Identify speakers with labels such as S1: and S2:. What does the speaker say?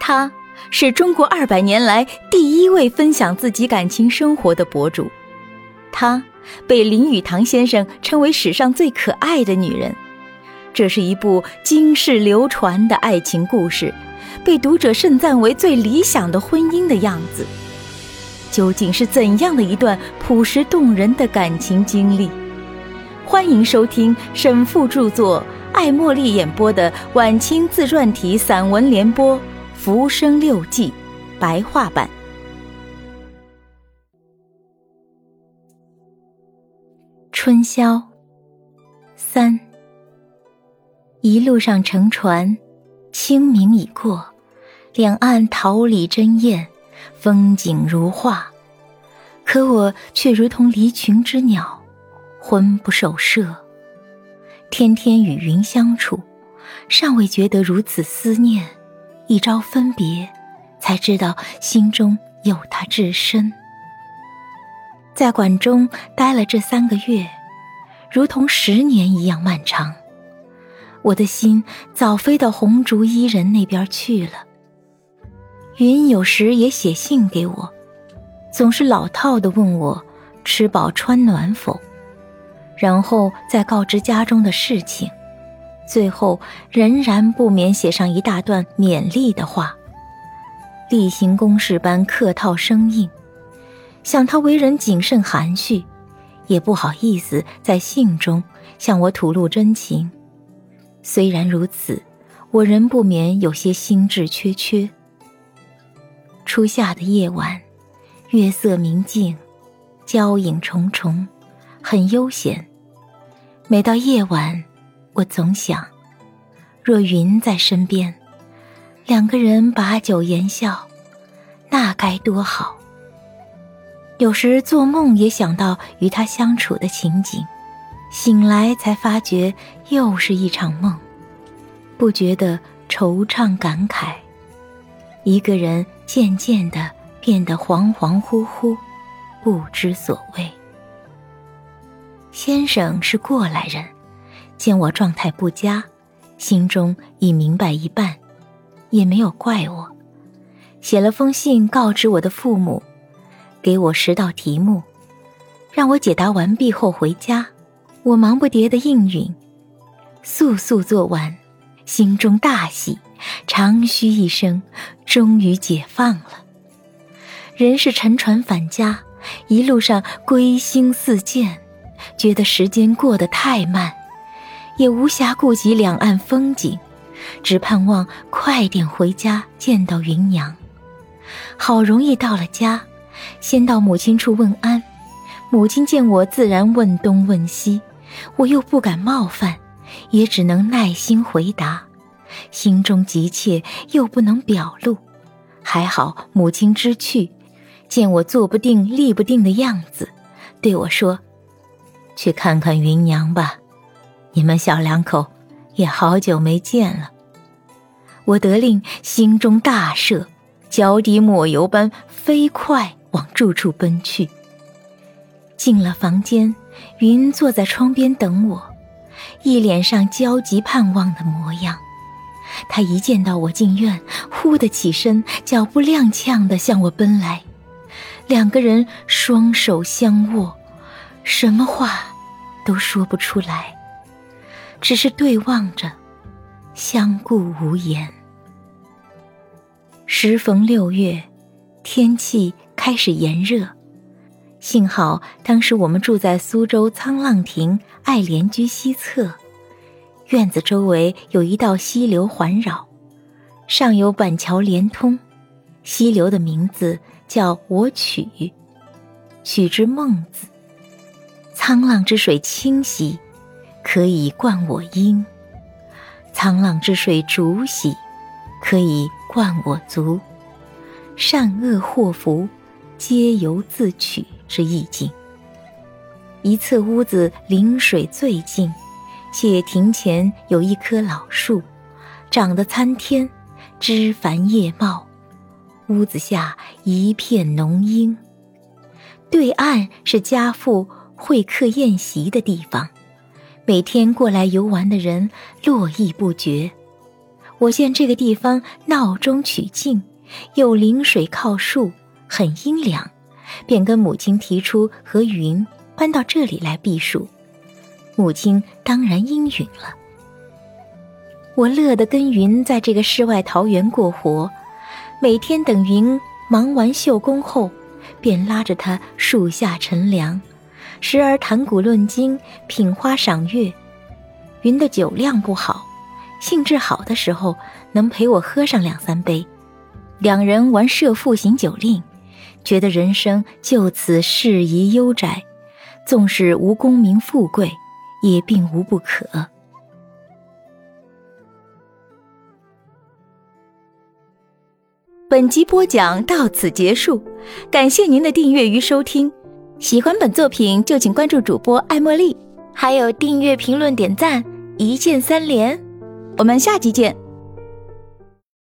S1: 她是中国二百年来第一位分享自己感情生活的博主，她被林语堂先生称为史上最可爱的女人。这是一部经世流传的爱情故事，被读者盛赞为最理想的婚姻的样子。究竟是怎样的一段朴实动人的感情经历？欢迎收听沈复著作、艾茉莉演播的晚清自传体散文联播《浮生六记》白话版。春宵三，一路上乘船，清明已过，两岸桃李争艳。风景如画，可我却如同离群之鸟，魂不守舍。天天与云相处，尚未觉得如此思念；一朝分别，才知道心中有他至深。在馆中待了这三个月，如同十年一样漫长。我的心早飞到红烛伊人那边去了。云有时也写信给我，总是老套的问我吃饱穿暖否，然后再告知家中的事情，最后仍然不免写上一大段勉励的话，例行公事般客套生硬。想他为人谨慎含蓄，也不好意思在信中向我吐露真情。虽然如此，我仍不免有些心智缺缺。初夏的夜晚，月色明净，交影重重，很悠闲。每到夜晚，我总想，若云在身边，两个人把酒言笑，那该多好。有时做梦也想到与他相处的情景，醒来才发觉又是一场梦，不觉得惆怅感慨。一个人渐渐的变得恍恍惚惚，不知所谓。先生是过来人，见我状态不佳，心中已明白一半，也没有怪我，写了封信告知我的父母，给我十道题目，让我解答完毕后回家。我忙不迭的应允，速速做完，心中大喜。长吁一声，终于解放了。人是乘船返家，一路上归心似箭，觉得时间过得太慢，也无暇顾及两岸风景，只盼望快点回家见到芸娘。好容易到了家，先到母亲处问安，母亲见我自然问东问西，我又不敢冒犯，也只能耐心回答。心中急切，又不能表露。还好母亲知趣，见我坐不定、立不定的样子，对我说：“去看看芸娘吧，你们小两口也好久没见了。”我得令，心中大赦，脚底抹油般飞快往住处奔去。进了房间，云坐在窗边等我，一脸上焦急盼望的模样。他一见到我进院，忽的起身，脚步踉跄地向我奔来。两个人双手相握，什么话都说不出来，只是对望着，相顾无言。时逢六月，天气开始炎热，幸好当时我们住在苏州沧浪亭爱莲居西侧。院子周围有一道溪流环绕，上有板桥连通。溪流的名字叫我曲，取之孟子。沧浪之水清兮，可以灌我阴；沧浪之水浊兮，可以灌我足。善恶祸福，皆由自取之意境。一侧屋子临水最近。且庭前有一棵老树，长得参天，枝繁叶茂。屋子下一片浓荫，对岸是家父会客宴席的地方，每天过来游玩的人络绎不绝。我见这个地方闹中取静，有临水靠树，很阴凉，便跟母亲提出和云搬到这里来避暑。母亲当然应允了。我乐得跟云在这个世外桃源过活，每天等云忙完绣工后，便拉着他树下乘凉，时而谈古论今，品花赏月。云的酒量不好。兴致好的时候，能陪我喝上两三杯，两人玩设赋行酒令，觉得人生就此适宜悠哉，纵使无功名富贵，也并无不可。本集播讲到此结束，感谢您的订阅与收听，喜欢本作品就请关注主播爱茉莉，还有订阅、评论、点赞，一键三连。我们下期见。